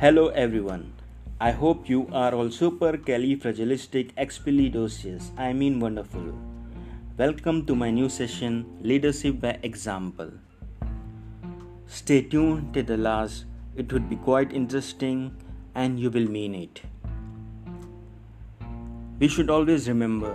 Hello everyone. I hope you are all super califragilistic I mean wonderful. Welcome to my new session Leadership by Example. Stay tuned till the last. It would be quite interesting and you will mean it. We should always remember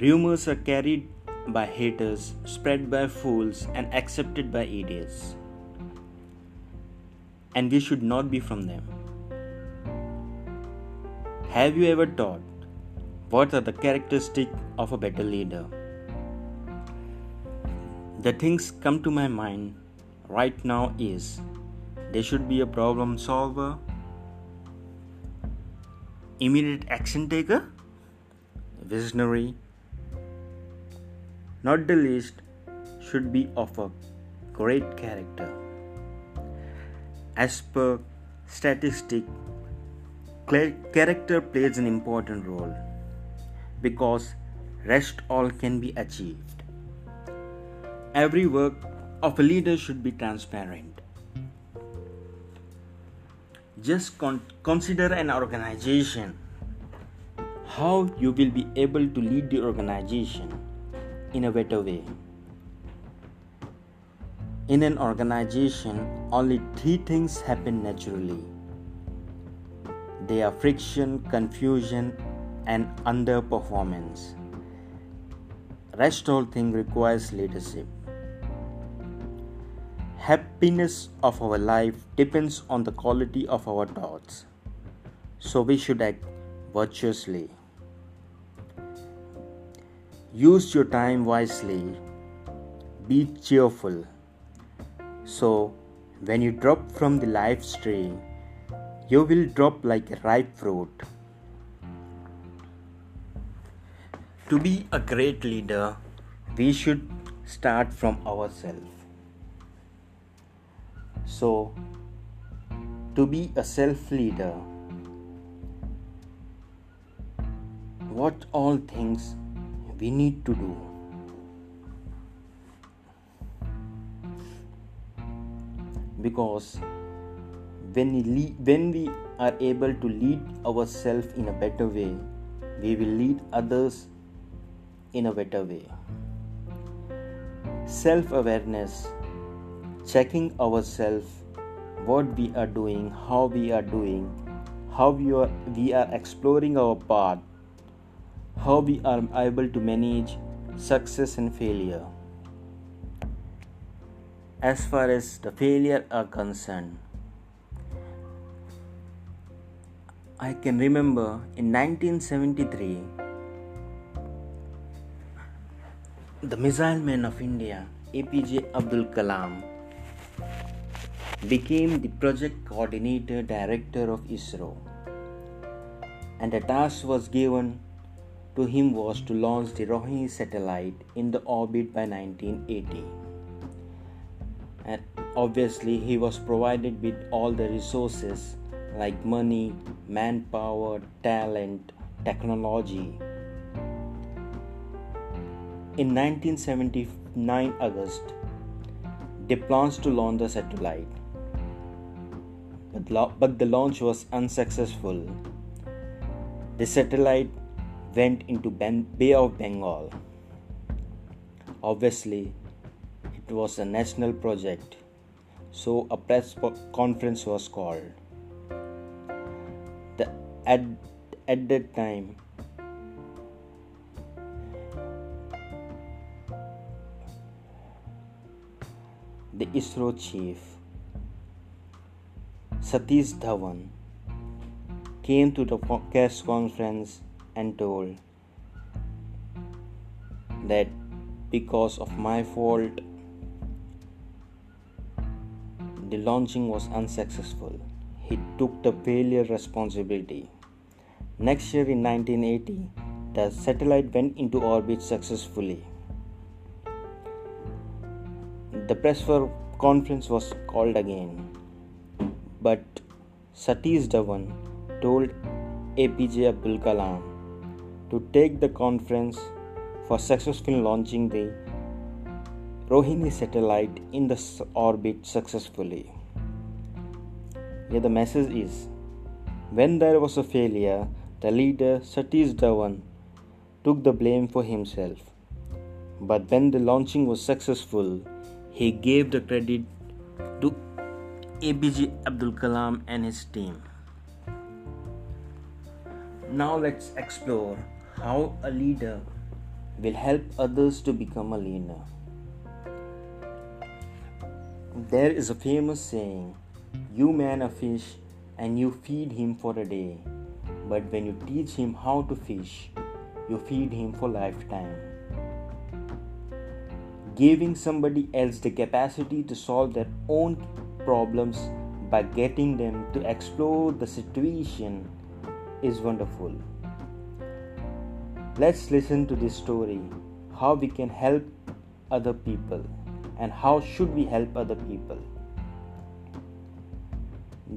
rumors are carried by haters, spread by fools, and accepted by idiots. And we should not be from them. Have you ever thought what are the characteristics of a better leader? The things come to my mind right now is they should be a problem solver, immediate action taker, visionary, not the least, should be of a great character. As per statistic, character plays an important role because rest all can be achieved. Every work of a leader should be transparent. Just con- consider an organization. How you will be able to lead the organization in a better way. In an organization, only three things happen naturally they are friction, confusion, and underperformance. Rest all thing requires leadership. Happiness of our life depends on the quality of our thoughts. So we should act virtuously. Use your time wisely. Be cheerful. So, when you drop from the life tree, you will drop like a ripe fruit. To be a great leader, we should start from ourselves. So, to be a self leader, what all things we need to do. Because when we, lead, when we are able to lead ourselves in a better way, we will lead others in a better way. Self awareness, checking ourselves, what we are doing, how we are doing, how we are, we are exploring our path how we are able to manage success and failure. As far as the failure are concerned, I can remember in 1973 the missile man of India, APJ Abdul Kalam, became the project coordinator director of ISRO, and a task was given to him was to launch the Rohini satellite in the orbit by 1980. And obviously, he was provided with all the resources like money, manpower, talent, technology. In 1979 August, they planned to launch the satellite, but, the launch was unsuccessful. The satellite went into Bay of Bengal. Obviously, was a national project, so a press conference was called. The, at, at that time, the ISRO chief Satish Dhawan came to the press conference and told that because of my fault the launching was unsuccessful. He took the failure responsibility. Next year in 1980, the satellite went into orbit successfully. The press conference was called again, but Satish Dhawan told APJ Abdul Kalam to take the conference for successful launching the Rohini satellite in the orbit successfully. Here the message is when there was a failure, the leader Satish Dhawan took the blame for himself. But when the launching was successful, he gave the credit to APJ Abdul Kalam and his team. Now let's explore how a leader will help others to become a leader. There is a famous saying you man a fish and you feed him for a day, but when you teach him how to fish, you feed him for lifetime. Giving somebody else the capacity to solve their own problems by getting them to explore the situation is wonderful. Let's listen to this story how we can help other people and how should we help other people.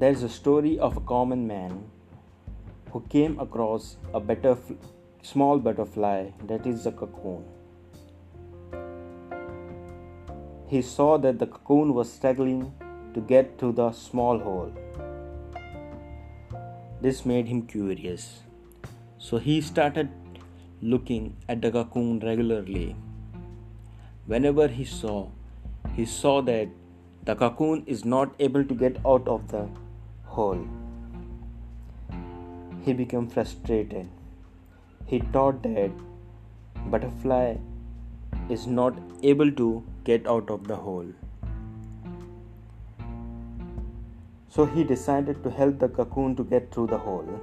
There's a story of a common man who came across a small butterfly that is a cocoon. He saw that the cocoon was struggling to get to the small hole. This made him curious. So he started looking at the cocoon regularly. Whenever he saw, he saw that the cocoon is not able to get out of the hole. He became frustrated. He thought that butterfly is not able to get out of the hole. So he decided to help the cocoon to get through the hole.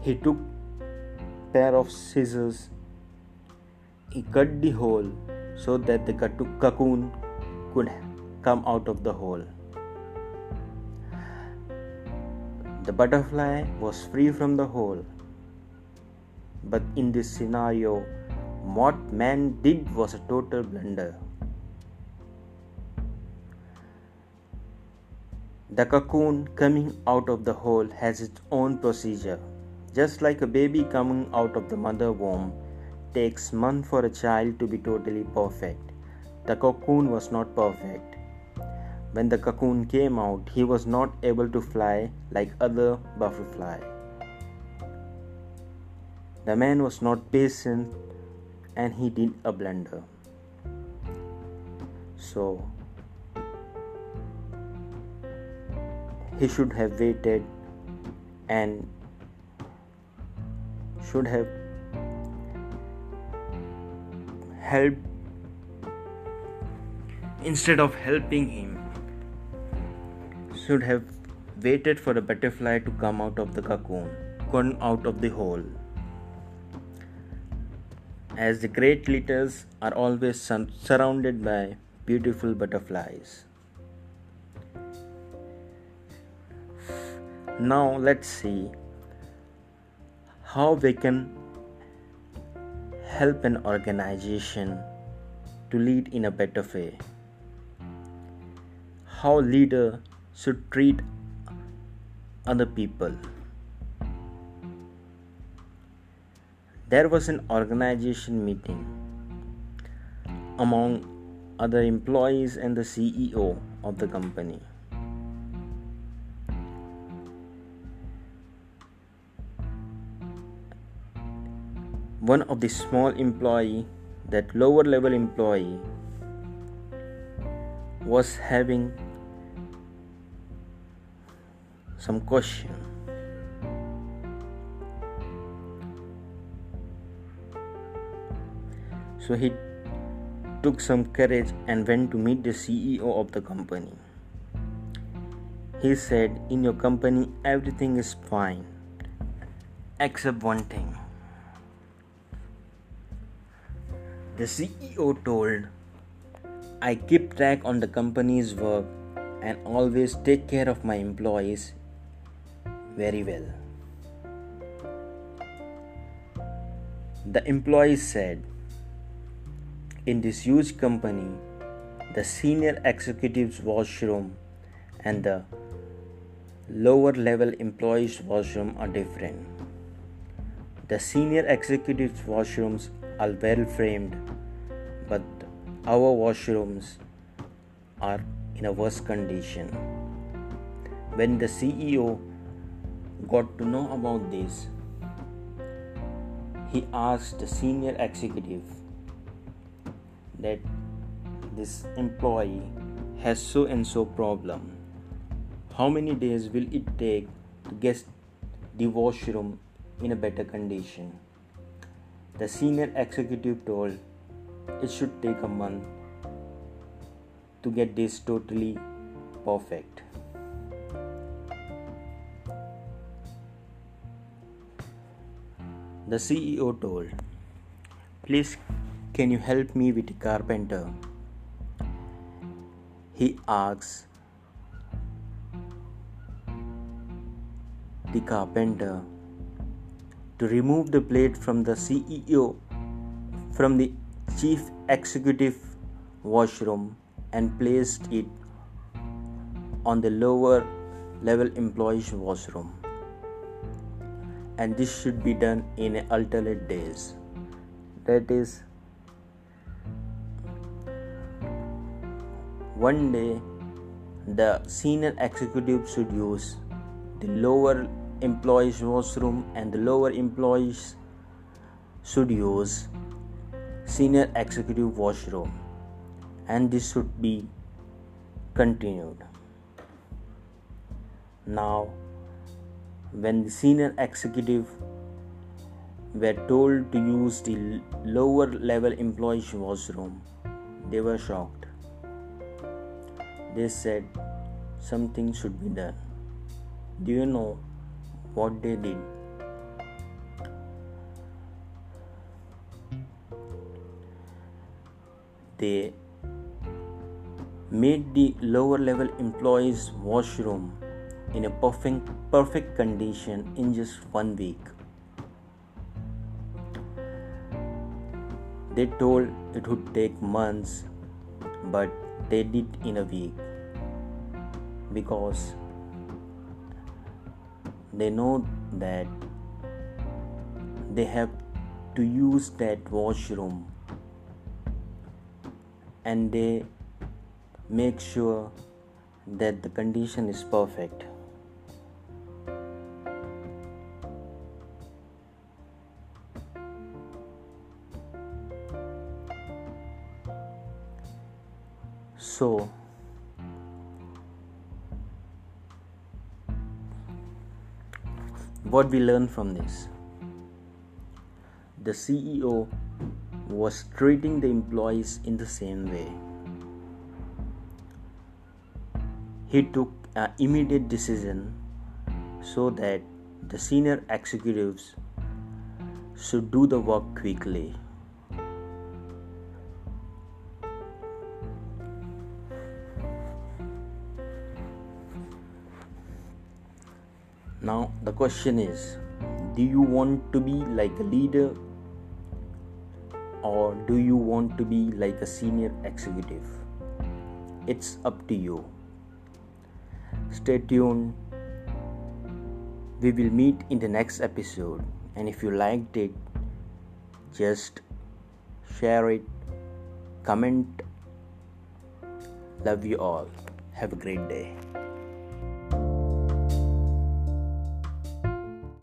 He took a pair of scissors. He cut the hole so that the cocoon could come out of the hole. The butterfly was free from the hole. But in this scenario, what man did was a total blunder. The cocoon coming out of the hole has its own procedure. Just like a baby coming out of the mother womb takes months for a child to be totally perfect. The cocoon was not perfect. When the cocoon came out, he was not able to fly like other butterfly. The man was not patient and he did a blunder. So he should have waited and should have helped instead of helping him should have waited for the butterfly to come out of the cocoon come out of the hole. As the great leaders are always surrounded by beautiful butterflies. Now let's see how we can help an organization to lead in a better way. How leader should treat other people. There was an organization meeting among other employees and the CEO of the company. One of the small employee that lower level employee was having some question. So he took some courage and went to meet the CEO of the company. He said in your company everything is fine except one thing The CEO told, I keep track on the company's work and always take care of my employees very well. The employees said, In this huge company, the senior executives' washroom and the lower level employees' washroom are different. The senior executives' washrooms are well framed, but our washrooms are in a worse condition. when the CEO got to know about this, he asked the senior executive that this employee has so and so problem. How many days will it take to get the washroom in a better condition? The senior executive told it should take a month to get this totally perfect. The CEO told, Please, can you help me with the carpenter? He asks the carpenter to remove the plate from the CEO from the chief executive washroom and placed it on the lower level employees washroom. And this should be done in alternate days. That is one day the senior executive should use the lower employees washroom and the lower employees use senior executive washroom and this should be continued. Now when the senior executive were told to use the lower level employees washroom they were shocked. They said something should be done. Do you know what they did they made the lower level employees washroom in a perfect perfect condition in just one week. They told it would take months but they did in a week because they know that they have to use that washroom and they make sure that the condition is perfect. So, what we learn from this? The CEO was treating the employees in the same way. He took an immediate decision so that the senior executives should do the work quickly. Question is do you want to be like a leader or do you want to be like a senior executive? It's up to you. Stay tuned. We will meet in the next episode. And if you liked it, just share it, comment. Love you all. Have a great day.